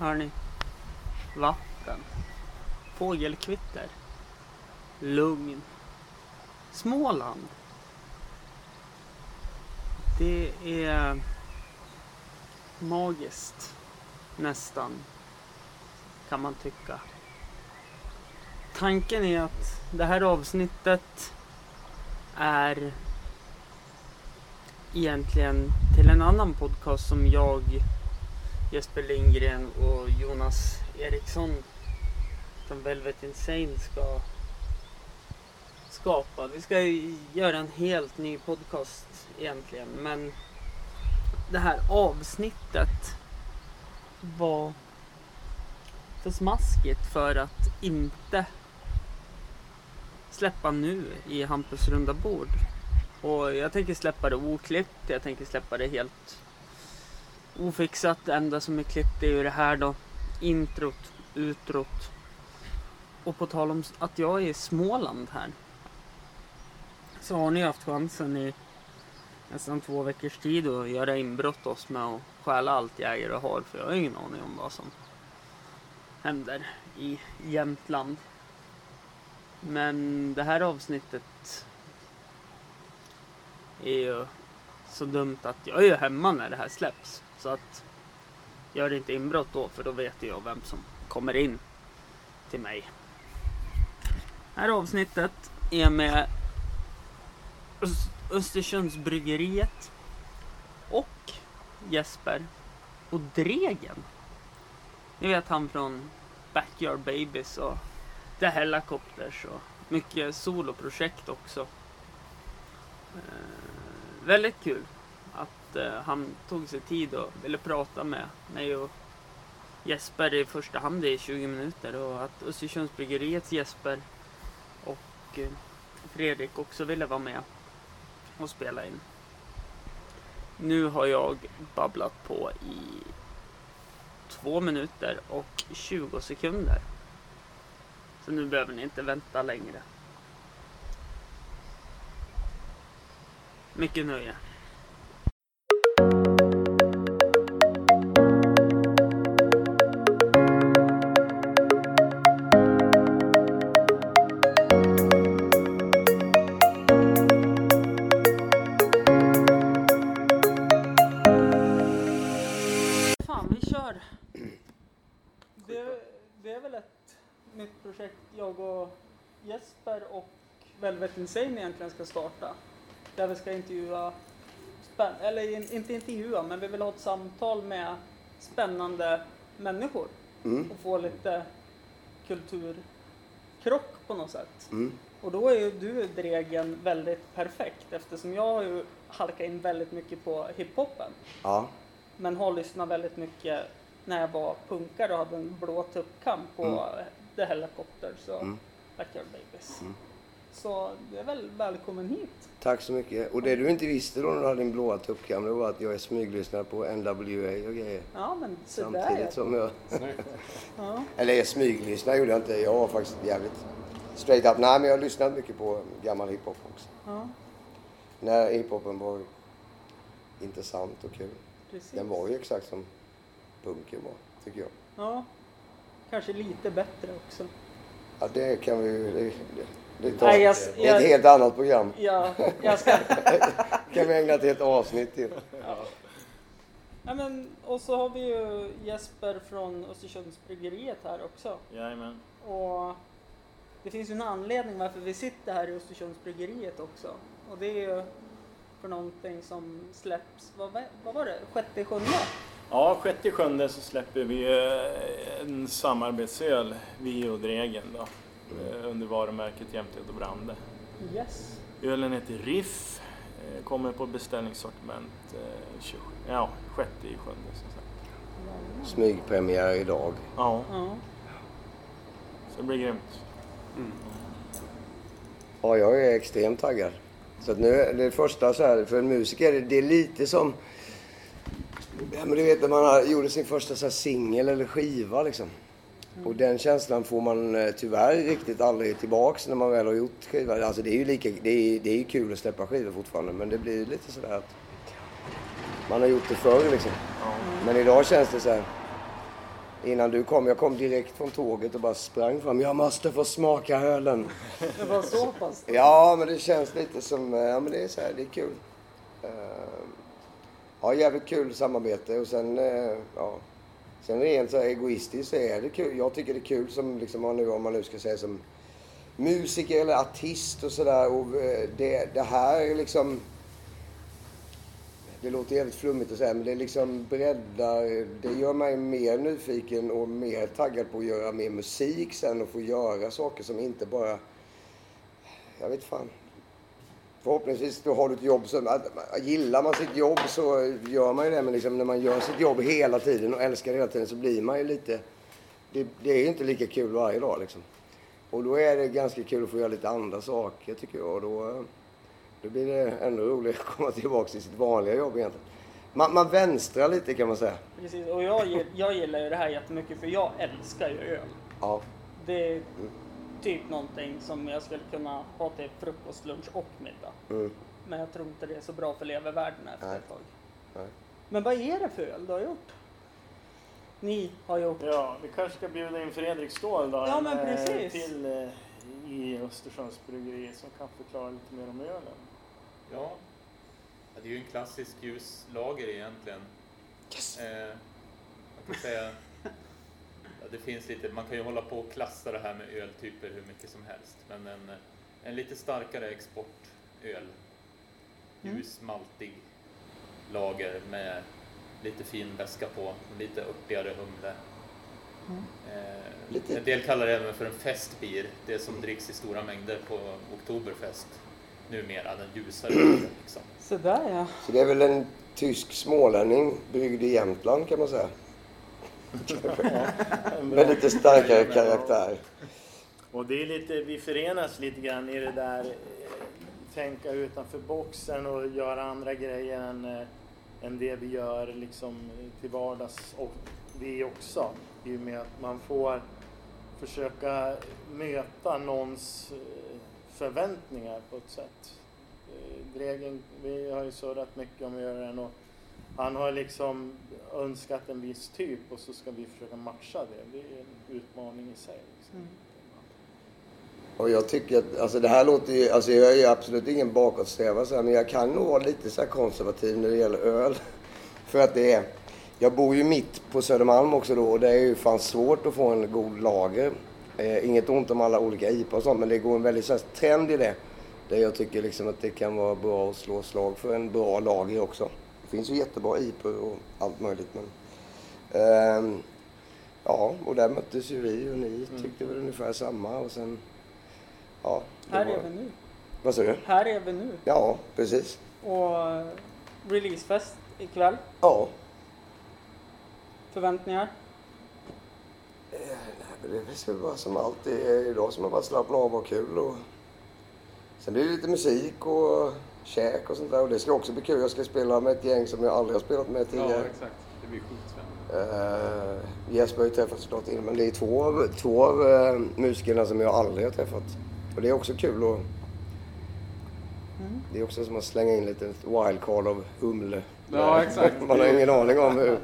Hör ni? Vatten. Fågelkvitter. Lugn. Småland. Det är magiskt. Nästan. Kan man tycka. Tanken är att det här avsnittet är egentligen till en annan podcast som jag, Jesper Lindgren och Jonas Eriksson från Velvet Insane ska skapa. Vi ska ju göra en helt ny podcast egentligen men det här avsnittet var för smaskigt för att inte släppa nu i Hampus runda bord. Och jag tänker släppa det oklippt, jag tänker släppa det helt ofixat. Det enda som är klippt är ju det här då. Introt, utrot. Och på tal om att jag är i Småland här. Så har ni haft chansen i nästan två veckors tid att göra inbrott oss med och stjäla allt jag äger och har. För jag har ingen aning om vad som händer i Jämtland. Men det här avsnittet är ju så dumt att jag är ju hemma när det här släpps. Så att gör inte inbrott då för då vet jag vem som kommer in till mig. Det här avsnittet är med Östersundsbryggeriet och Jesper och Dregen. Ni vet han från Backyard Babies och The Helicopters och mycket soloprojekt också. Eh, Väldigt kul att eh, han tog sig tid och ville prata med mig och Jesper i första hand i 20 minuter och att Östersundsbryggeriets Jesper och eh, Fredrik också ville vara med och spela in. Nu har jag babblat på i två minuter och 20 sekunder. Så nu behöver ni inte vänta längre. Mycket nöje. Fan, vi kör. Det, det är väl ett nytt projekt jag och Jesper och Velvet Insane egentligen ska starta. Där vi ska intervjua, eller in, inte intervjua, men vi vill ha ett samtal med spännande människor Mm. och få lite kulturkrock på något sätt. Mm. Och då är ju du Dregen väldigt perfekt eftersom jag har ju halkat in väldigt mycket på hiphopen. Ja. Men har lyssnat väldigt mycket när jag var punkare och hade en blå tuppkam på Mm. The Helicopters och Mm. Backyard Babies. Mm. Så det är väl välkommen hit. Tack så mycket. Och det du inte visste då när du hade din blåa tuppkam, det var att jag är smyglyssnare på NWA och grejer. Ja men så där Samtidigt ja. som jag... ja. Eller jag smyglyssnare gjorde jag inte. Jag var faktiskt jävligt straight up. Nej, men jag har lyssnat mycket på gammal hiphop också. ja, När hiphopen var intressant och kul. precis. Den var ju exakt som punken var, tycker jag. Ja, kanske lite bättre också. Ja, det kan vi ju... Det, tar, Nej, jag- det är ett jag- helt annat program. Ja, jag ska... kan vi ägna ett helt avsnitt till. ja, men, och så har vi ju Jesper från Östersundsbryggeriet här också. Jajamän. Och det finns ju en anledning varför vi sitter här i Östersundsbryggeriet också. Och det är ju för någonting som släpps, vad, va- vad var det, sjätte, sjunde? Ja, sjätte sjunde så släpper vi eh, en samarbetsöl, vi och Dregen då. Eh, Under varumärket Jämthed och Brande. Yes. Ölen heter Riff, eh, kommer på beställningssortiment eh, 27, ja, sjätte i sjunde som sagt. Smygpremiär idag. Ja, Ja. så det blir grymt. Ja, jag är extremt taggad. Så att nu, är det första så här, för en musiker, det, är lite som... Ja, men du vet när man gjorde sin första singel eller skiva liksom. Och den känslan får man eh, tyvärr riktigt aldrig tillbaks när man väl har gjort skiva. Alltså det är ju lika, det är, det är kul att släppa skivor fortfarande men det blir lite sådär att man har gjort det förr liksom. Ja. Men idag känns det så här. Innan du kom. Jag kom direkt från tåget och bara sprang fram. Jag måste få smaka ölen. Det var så pass? Ja, men det känns lite som... eh, Ja, men det är så här, det är kul. Eh, Ja, jävligt kul samarbete och sen... Ja. Sen rent så egoistiskt så är det kul. Jag tycker det är kul som, liksom, om man nu- om man nu ska säga som musiker eller artist och sådär. Och eh, det, det här är liksom... Det låter jävligt flummigt att säga, men det liksom breddar... Det gör mig mer nyfiken och mer taggad på att göra mer musik sen och få göra saker som inte bara... Jag vet fan. Förhoppningsvis då har du ett jobb som... att- Gillar man sitt jobb så gör man ju det, men liksom när man gör sitt jobb hela tiden och älskar det hela tiden så blir man ju lite... Det, det är ju inte lika kul varje dag liksom. Och då är det ganska kul att få göra lite andra saker tycker jag. Och då, då blir det ännu roligare att komma tillbaka till sitt vanliga jobb egentligen. Man, man vänstrar lite kan man säga. Precis, och jag, jag gillar ju det här jättemycket för jag älskar ju öl. Ja. Det är typ någonting som jag skulle kunna ha till frukost, lunch och middag. Mm. Men jag tror inte det är så bra för levervärden efter Nej. ett tag. Nej. Men vad är det för öl du har gjort? Ni har gjort? Ja, vi kanske ska bjuda in Fredrik Ståhl då. Ja, men eh, precis. Till eh, i Östersunds bryggeri som kan förklara lite mer om ölen. Ja. ja, det är ju en klassisk ljuslager egentligen. Eh, man kan säga, det finns lite, man kan ju hålla på och klassa det här med öltyper hur mycket som helst. Men en, en lite starkare exportöl. Mm. Ljus, maltig lager med lite fin väska på, lite örtigare humle. Mm. Eh, En del kallar det även för en festbier, det som dricks i stora mängder på Oktoberfest numera, den ljusare liksom. Så där ja. Så det är väl en tysk smålänning bryggd i Jämtland kan man säga. Med lite starkare karaktär. Och det är lite, vi förenas lite grann i det där eh, tänka utanför boxen och göra andra grejer än, eh, än det vi gör liksom till vardags och vi också. I och med att man får försöka möta någons eh, förväntningar på ett sätt. Dregen, vi har ju surrat mycket om att ölen och han har liksom önskat en viss typ och så ska vi försöka matcha det. Det är en utmaning i sig. Liksom. Mm. Och jag tycker att, alltså det här låter ju, alltså jag är ju absolut ingen bakåtsträvare så här, men jag kan nog vara lite så här konservativ när det gäller öl. För att det är, jag bor ju mitt på Södermalm också då och det är ju fan svårt att få en god lager. Eh, inget ont om alla olika IPA och sånt men det går en väldigt så här, trend i det. Där jag tycker liksom att det kan vara bra att slå slag för en bra lager också. Det finns ju jättebra IPA och allt möjligt men... ehm, ja, och där möttes ju vi och ni tyckte väl ungefär samma och sen... Ja, Här var- är vi nu. Vad sa du? Här är vi nu. Ja, precis. Och releasefest ikväll. Ja. Förväntningar? Eh, nej, Det är väl bara som alltid idag som man bara slappna av och kul. Och... Sen blir det lite musik och käk och sånt där. Och det ska också bli kul. Jag ska spela med ett gäng som jag aldrig har spelat med Ja, tidigare. exakt. Det blir skitspännande. Uh, Jesper har ju träffat såklart innan, men det är två av, två av eh, musikerna som jag aldrig har träffat. Och det är också kul och Mm. det är också som att slänga in lite wildcard av Humle. Ja, exakt. Man har ingen aning om hur,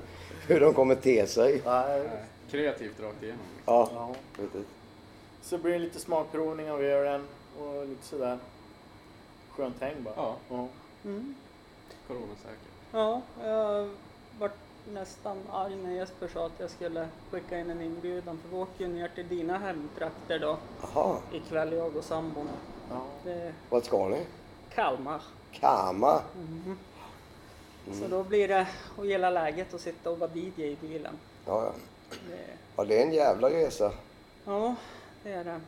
hur de kommer te sig. Nej. Kreativt rakt igenom. Ja, Ja. precis. Så blir det lite smakprovning av ölen och lite sådär. Skönt häng bara. Ja, Ja. Mm. coronasäker. Ja, jag vart nästan arg när Jesper sa att jag skulle skicka in en inbjudan för vi åker ju ner till dina hemtrakter då Jaha, ikväll jag och sambon. Ja. Det vart ska ni? Kalmar. Kama. Mhm. Så då blir det att gilla läget och sitta och vara DJ i bilen. Ja, ja. Det, ja, det är en jävla resa. ja, det är det.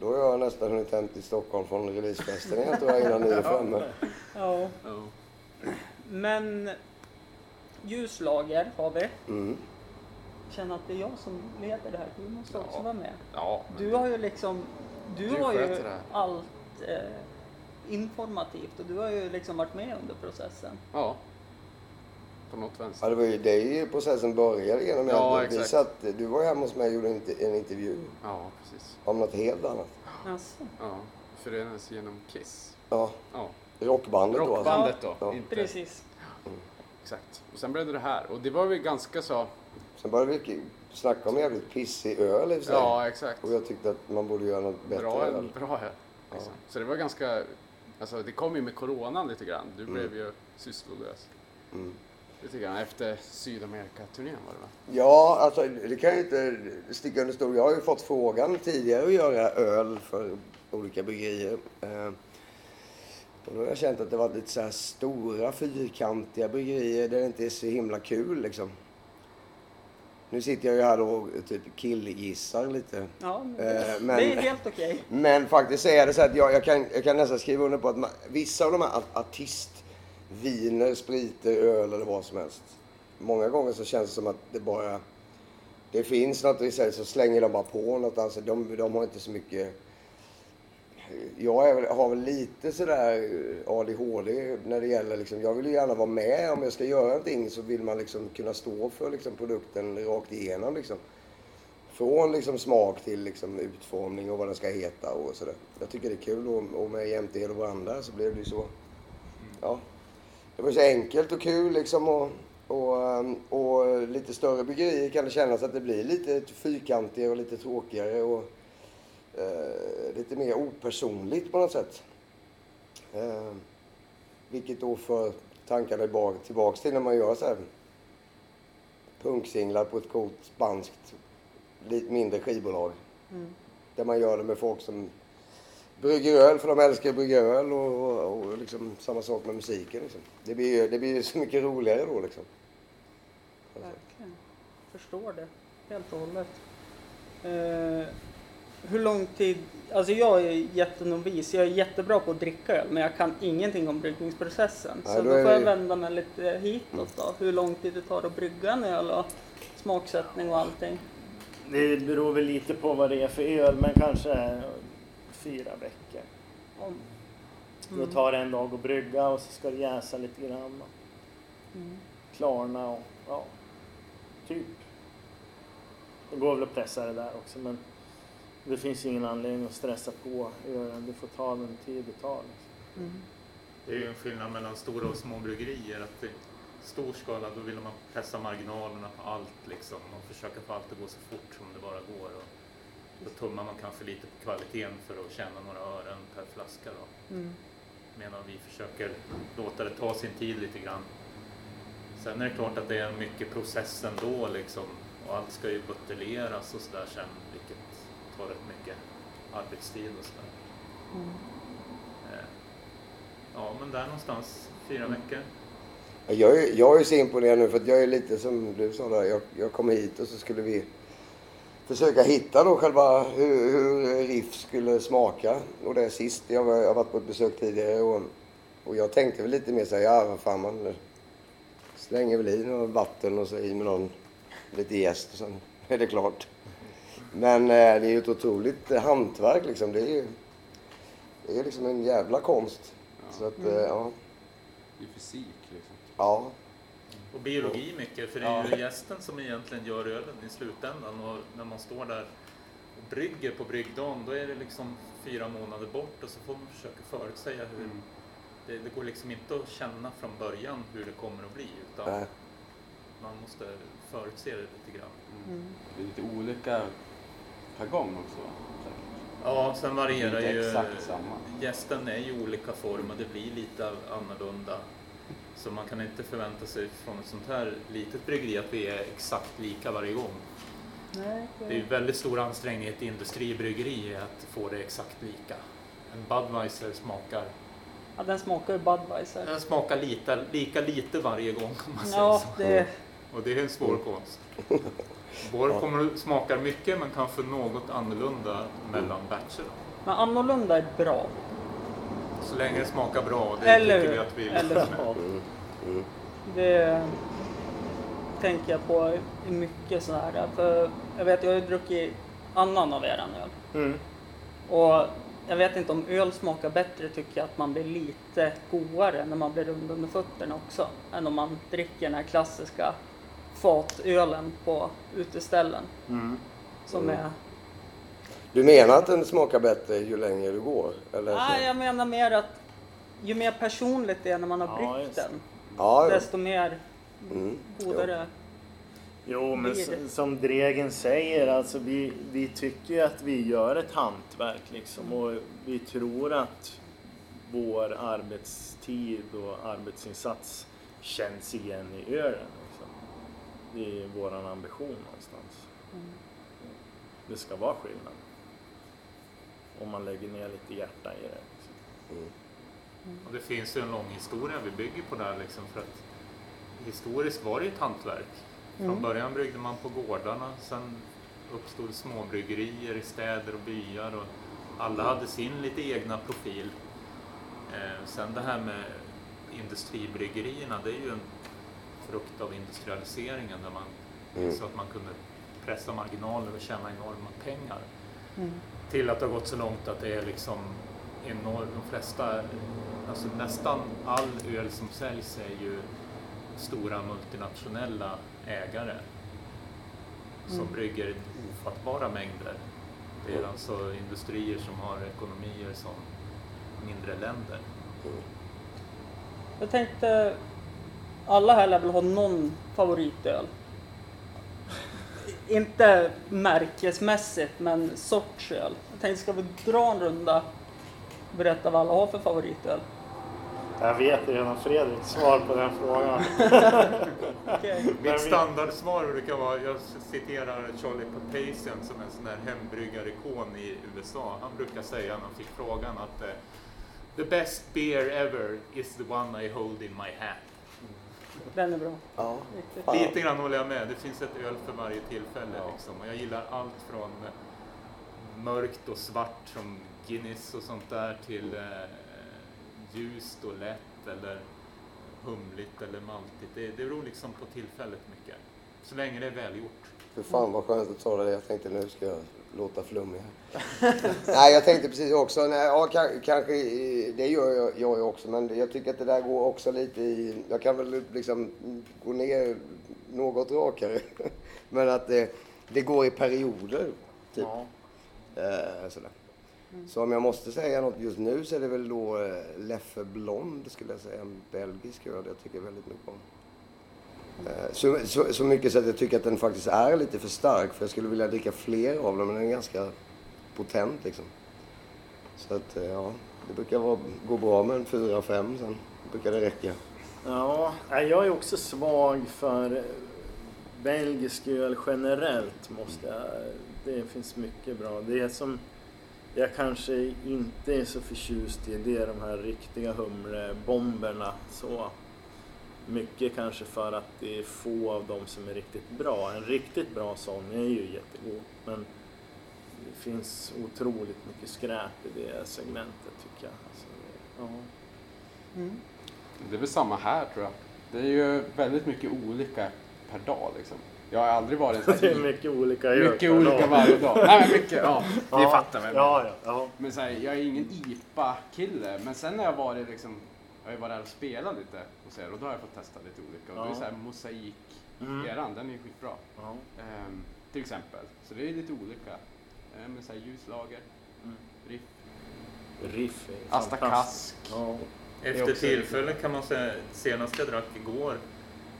Då har jag nästan hunnit hem till Stockholm från releasefesten igen tror jag innan ni är framme. Ja. Ja. Men ljuslager har vi. Mm. Känner att det är jag som leder det här. Du måste också Ja. vara med. ja Du har ju liksom, du, Du har ju allt eh, informativt och du har ju liksom varit med under processen. ja. På något Ja, vänster. det var ju det processen började genom. Ja, egentligen. vi satt, du var ju hemma hos mig och gjorde en, inter- en intervju Ja, precis. om något helt annat. Alltså, Ja. Förenades genom Kiss. Ja, Ja. rockbandet då alltså. Rockbandet då. Ja. Inte. precis. Exakt. Och sen blev det det här. Och det var väl ganska så... Sen började vi snacka om jävligt pissig öl i. Ja, exakt. Och jag tyckte att man borde göra något bättre Bra, öl. bra här. Liksom. Så det var ganska, alltså det kom ju med coronan lite grann. Du blev ju sysslolös. Mm. Lite grann efter Sydamerika-turnén var det va? Ja, alltså det kan jag inte sticka under stol. Jag har ju fått frågan tidigare att göra öl för olika bryggerier. Eh, och då har jag känt att det varit lite så här stora fyrkantiga bryggerier där det inte är så himla kul liksom. Nu sitter jag ju här och typ killgissar lite. Ja, men Eh, det men- är helt okej. Men faktiskt är det så att jag, jag, kan, jag kan nästan skriva under på att man, vissa av de här a- viner, spriter, öl eller vad som helst. Många gånger så känns det som att det bara... Det finns något i sig så slänger de bara på något. Alltså de, de har inte så mycket... Jag är, har väl lite sådär ADHD när det gäller liksom, jag vill ju gärna vara med. Om jag ska göra någonting så vill man liksom kunna stå för liksom produkten rakt igenom liksom. Från liksom smak till liksom utformning och vad den ska heta och sådär. Jag tycker det är kul och, och med jämte hela varandra så blev det ju så. Ja. Det var så enkelt och kul liksom och, och, ehm, och lite större bryggerier kan det kännas att det blir lite fyrkantigare och lite tråkigare och eh, lite mer opersonligt på något sätt. Eh, vilket då för tankarna tillbaks till när man gör så här punksinglar på ett coolt spanskt lite mindre skivbolag. Mm. Där man gör det med folk som brygger öl för de älskar att brygga öl och, och, och liksom samma sak med musiken. Liksom. Det blir det blir så mycket roligare då liksom. Verkligen. Förstår det helt och hållet. Eh, hur lång tid, alltså jag är jättenovis, jag är jättebra på att dricka öl men jag kan ingenting om bryggningsprocessen. Nej, så då då får jag det- vända mig lite hitåt då. Hur lång tid det tar att brygga en öl och smaksättning och allting. Det beror väl lite på vad det är för öl, men kanske fyra veckor. Om, Då tar det en dag att brygga och så ska det jäsa lite grann. och mm. Klarna och ja, typ. Det går väl att pressa det där också men det finns ingen anledning att stressa på. Du får ta den tid det tar. Liksom. Mm. Det är ju en skillnad mellan stora och små bryggerier. Att i stor skala då vill man pressa marginalerna på allt liksom och försöka få allt att gå så fort som det bara går. Och då tummar man kanske lite på kvaliteten för att tjäna några ören per flaska. Då. Mm. Medan vi försöker låta det ta sin tid lite grann. Sen är det klart att det är mycket process ändå liksom. Och allt ska ju buteljeras och sådär sen, vilket tar rätt mycket arbetstid och sådär. Mm. Eh, Ja, men där någonstans, fyra veckor. Jag är, jag är så imponerad nu för att jag är lite som du sa där. Jag, jag kom hit och så skulle vi försöka hitta då själva hur, hur riff skulle smaka. Och det är sist. Jag, har varit på ett besök tidigare och, och jag tänkte väl lite mer så här, ja vad fan man slänger väl i något vatten och så i med någon lite jäst och sen är det klart. Men eh, det är ju ett otroligt hantverk liksom. Det är ju det är liksom en jävla konst. Så att, eh, ja. Det är fysik liksom. Ja. Och biologi mycket, för det är ju gästen som egentligen gör ölen i slutändan. Och när man står där och brygger på bryggdagen, då är det liksom fyra månader bort och så får man försöka förutsäga hur... Mm. Det, det går liksom inte att känna från början hur det kommer att bli, utan Nej. man måste förutse det lite grann. Mm. Det är lite olika per gång också. Ja, sen varierar ju... exakt samma. Gästen är ju olika former, det blir lite annorlunda. Så man kan inte förvänta sig från ett sånt här litet bryggeri att vi är exakt lika varje gång. Nej, Det är ju väldigt stor ansträngning i ett industribryggeri att få det exakt lika. En Budweiser smakar, Ja, den smakar ju Budweiser. den smakar lite, lika lite varje gång om man säger Ja, så. det, Och det är en svår konst. Vår kommer att smaka mycket men kanske något annorlunda mellan batcherna. men annorlunda är bra. Så länge det smakar bra, det Eller tycker vi att vi Eller hur? Mm. Mm. Det tänker jag på i mycket så här. För jag vet, jag har ju druckit annan av eran öl. Mm. Och jag vet inte om öl smakar bättre tycker jag att man blir lite godare när man blir rund under fötterna också. Än om man dricker den här klassiska fatölen på uteställen. Mm. Som är... Du menar att den smakar bättre ju längre du går? Eller? Nej, jag menar mer att ju mer personligt det är när man har Ja, bryggt den, ja, ja. desto mer Mm. godare. Jo, men som Dregen säger, alltså vi, vi tycker ju att vi gör ett hantverk liksom och vi tror att vår arbetstid och arbetsinsats känns igen i ölen. Liksom. Det är vår ambition någonstans. Det ska vara skillnad. Om man lägger ner lite hjärta i det. Liksom. Och det finns ju en lång historia vi bygger på där liksom för att historiskt var det ju ett hantverk. Från början bryggde man på gårdarna, sen uppstod småbryggerier i städer och byar och alla hade sin lite egna profil. Eh, sen det här med industribryggerierna, det är ju en frukt av industrialiseringen där man Mm. så att man kunde pressa marginaler och tjäna enorma pengar. Till att det har gått så långt att det är liksom enormt, de flesta, alltså nästan all öl som säljs är ju stora multinationella ägare som brygger ofattbara mängder. Det är alltså industrier som har ekonomier som mindre länder. Jag tänkte, alla här lär väl ha någon favoritöl? Inte märkesmässigt, men sorts öl. Jag tänkte, ska vi dra en runda och berätta vad alla har för favoritöl? Jag vet redan Fredriks svar på den frågan. Men Mitt standardsvar brukar vara, jag citerar Charlie Papazian som en sån här hembryggarikon i USA. Han brukar säga när han fick frågan att eh, The best beer ever is the one I hold in my hand. Den är bra. Ja. Riktigt. Lite grann håller jag med. Det finns ett öl för varje tillfälle. Liksom. Och jag gillar allt från mörkt och svart som Guinness och sånt där till eh, ljust och lätt eller humligt eller maltigt. Det, det beror liksom på tillfället mycket. Så länge det är välgjort. För fan vad skönt att ta det. Jag tänkte nu ska jag låta flummig här. nej, jag tänkte precis också. Nej, ja, ka- kanske, det gör jag, jag ju också. Men jag tycker att det där går också lite i... Jag kan väl liksom gå ner något rakare. men att det, det går i perioder. Typ. Ja. Eh, sådär. Så om jag måste säga något just nu så är det väl då eh, Leffe Blond skulle jag säga. En belgisk öl jag tycker väldigt mycket om. Eh, så, så, så mycket så att jag tycker att den faktiskt är lite för stark för jag skulle vilja dricka fler av dem men den är ganska potent liksom. Så att eh, ja, det brukar vara, gå bra med en fyra, fem sen brukar det räcka. Ja, jag är också svag för belgisk öl generellt. Måste jag, det finns mycket bra. Det som jag kanske inte är så förtjust i det är de här riktiga humlebomberna. Så mycket kanske för att det är få av dem som är riktigt bra. En riktigt bra sån är ju jättegod. Men det finns otroligt mycket skräp i det segmentet tycker jag. Alltså, ja. Mm. Det är väl samma här tror jag. Det är ju väldigt mycket olika per dag liksom. Jag har aldrig varit en sån Det är mycket olika öl mycket olika dag. varje dag. Nej men mycket, ja. Det Ja, fattar man. Ja, ja, ja. Men så här, jag är ingen IPA-kille. Men sen när jag varit liksom, jag har ju varit där och spelat lite och, så här, och då har jag fått testa lite olika. Och då är Ja. så här mosaik Mm. den är ju skitbra. ja. Ehm, till exempel. Så det är lite olika. Men så här ljuslager, Mm. riff, Riff är Asta fantastiskt. Kask. Ja. Efter också tillfället kan man säga, senast jag drack igår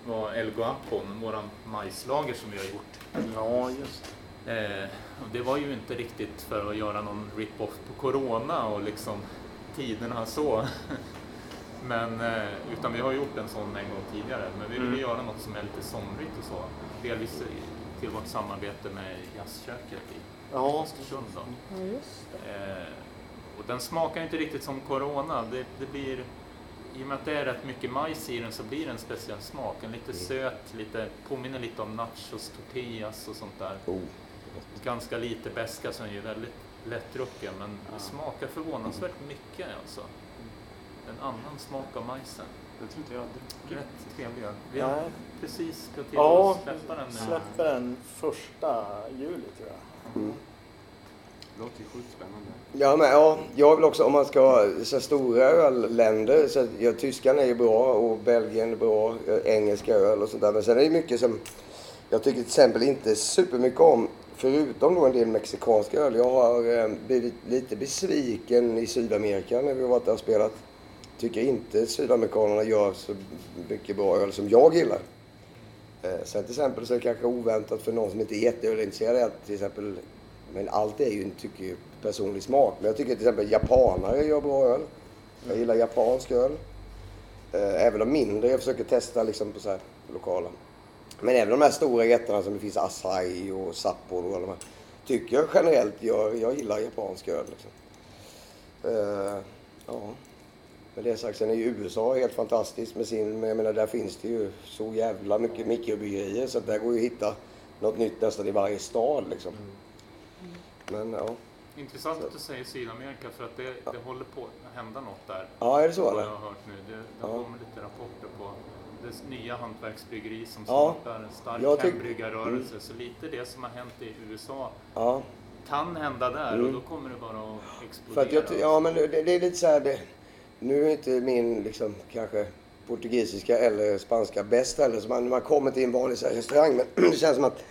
var El Guapon, våran majslager som vi har gjort. ja, just det. Eh, och det var ju inte riktigt för att göra någon rip-off på Corona och liksom tiderna så. Men, eh, utan vi har gjort en sån en gång tidigare. Men vi ville Mm. göra något som är lite somrigt och så. Delvis till vårt samarbete med Jazzköket i Ja, Östersund. Då. Ja, just det. Eh, och den smakar inte riktigt som Corona. Det, det blir, I och med att det är rätt mycket majs i den så blir det en speciell smak. En lite söt, lite, påminner lite om nachos, tortillas och sånt där. Oh. Ganska lite beska som är ju väldigt lättdrucken men det smakar förvånansvärt mycket alltså. En annan smak av majsen. Det tror inte jag har druckit. Rätt trevlig öl. Vi har Nej. precis gått till Ja, att släppa den nu. släpper den första juli tror jag. Mm. Det låter ju sjukt spännande. Ja, men ja, jag vill också, om man ska ha så stora ölländer, så ja, Tyskland är ju bra och Belgien är bra, eh, engelska öl och sånt där. Men sen är det mycket som jag tycker till exempel inte supermycket om, förutom då en del mexikansk öl. Jag har eh, blivit lite besviken i Sydamerika när vi har varit där och spelat. Tycker inte sydamerikanerna gör så mycket bra öl som jag gillar. Eh, sen till exempel så är det kanske oväntat för någon som inte är jätteölintresserad att till exempel, men allt är ju, tycker jag, personlig smak. Men jag tycker till exempel japanare gör bra öl. Jag gillar japansk öl. Eh, även de mindre, jag försöker testa liksom på så här lokala. Men även de här stora jättarna som det finns Asahi och Sapporo och de här. Tycker jag generellt, jag, jag gillar japansk öl. Liksom. Uh, ja. Med det sagt, sen är ju USA helt fantastiskt med sin, men jag menar där finns det ju så jävla mycket mikrobryggerier så att där går ju att hitta något nytt nästan i varje stad liksom. Men ja. Intressant att du säger Sydamerika för att det, det håller på att hända något där. Ja, är det så eller? jag har hört nu. Det, det Ja. kommer lite rapporter på det nya hantverksbryggeri som Ja. startar en stark Jag tyck- Mm. hembryggarrörelse. Så lite det som har hänt i USA Ja. kan hända där och Mm. då kommer det bara att För explodera. att jag, ja men det, det är lite så här, det, nu är inte min liksom kanske portugisiska eller spanska bäst heller. Så man, man kommer till en vanlig här, restaurang, men det känns som att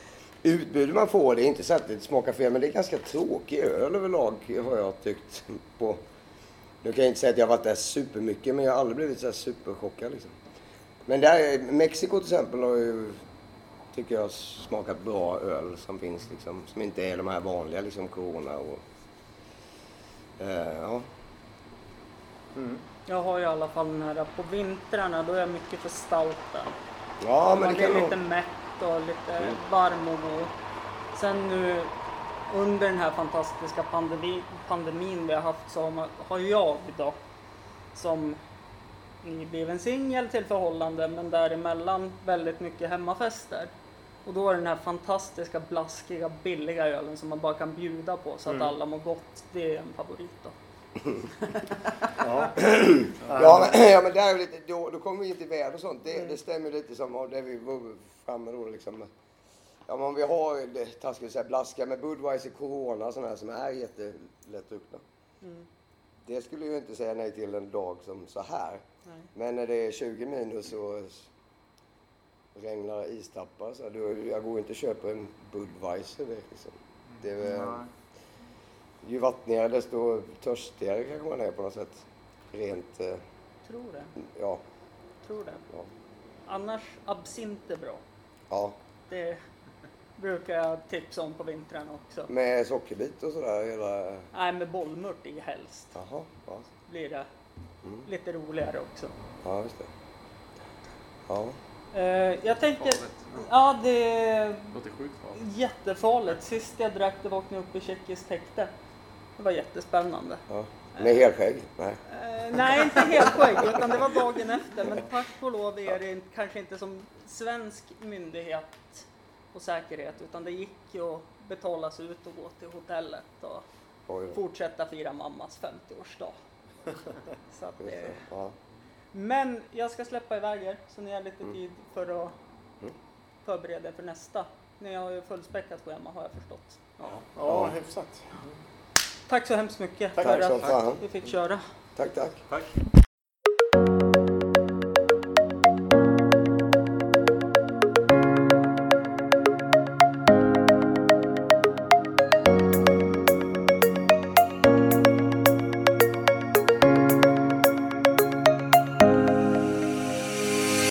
utbudet man får, det är inte så att det smakar fel, men det är ganska tråkig öl överlag har jag tyckt. På. Nu kan jag inte säga att jag har varit där supermycket, men jag har aldrig blivit så här superchockad liksom. Men där, Mexiko till exempel har ju, tycker jag, smakat bra öl som finns liksom. Som inte är de här vanliga liksom, Corona och... Eh, ja. Jag har i alla fall den här på vintrarna, då är jag mycket för stouten. Ja, men man det kan lite nog... mätt och lite Mm. varm och god. Sen nu under den här fantastiska pandemi, pandemin vi har haft så har, man, har jag då som nybliven singel till förhållande men däremellan väldigt mycket hemmafester. Och då är den här fantastiska blaskiga billiga ölen som man bara kan bjuda på så att Mm. alla mår gott. Det är en favorit då. Ja. Ja, men, ja, men där är vi lite, då, då kommer vi in till väder och sånt. Det, det stämmer lite som av det vi var framme då liksom. Ja, men om vi har det taskigt att säga blaska med Budweiser Corona och sådana här som är jättelättdruckna. Mm. Det skulle jag ju inte säga nej till en dag som så här. Nej. Men när det är 20 minus och regnar istappar så här, då, jag går inte och köper en Budweiser liksom. Det är, väl- Nej. Ju vattnigare desto törstigare kanske man är på något sätt. Rent, eh, Tror det. ja. Tror det. Ja. Annars absint är bra. ja. Det brukar jag tipsa om på vintern också. Med sockerbit och sådär hela... Nej, med bollmört i helst Jaha, ja. blir det Mm. lite roligare också. Ja, just det. Ja. Eh, jag tänker, Farligt. ja det Låter sjukt farligt. Jättefarligt. Sist jag drack det vaknade jag upp i tjeckiskt häkte. Det var jättespännande. ja. Med helskägg? Nej. Eh, nej, inte helt skägg, utan det var dagen efter. Men tack och lov är det kanske inte som svensk myndighet och säkerhet, utan det gick ju att betala sig ut och gå till hotellet och Oj fortsätta fira mammas 50-årsdag. Så att det... Ja. Men jag ska släppa iväg er, så ni har lite Mm. tid för att Mm. förbereda er för nästa. Ni har ju fullspäckat schema har jag förstått. Ja. Ja, hyfsat. Tack så hemskt mycket Tack för att vi fick köra. Tack, tack. Tack.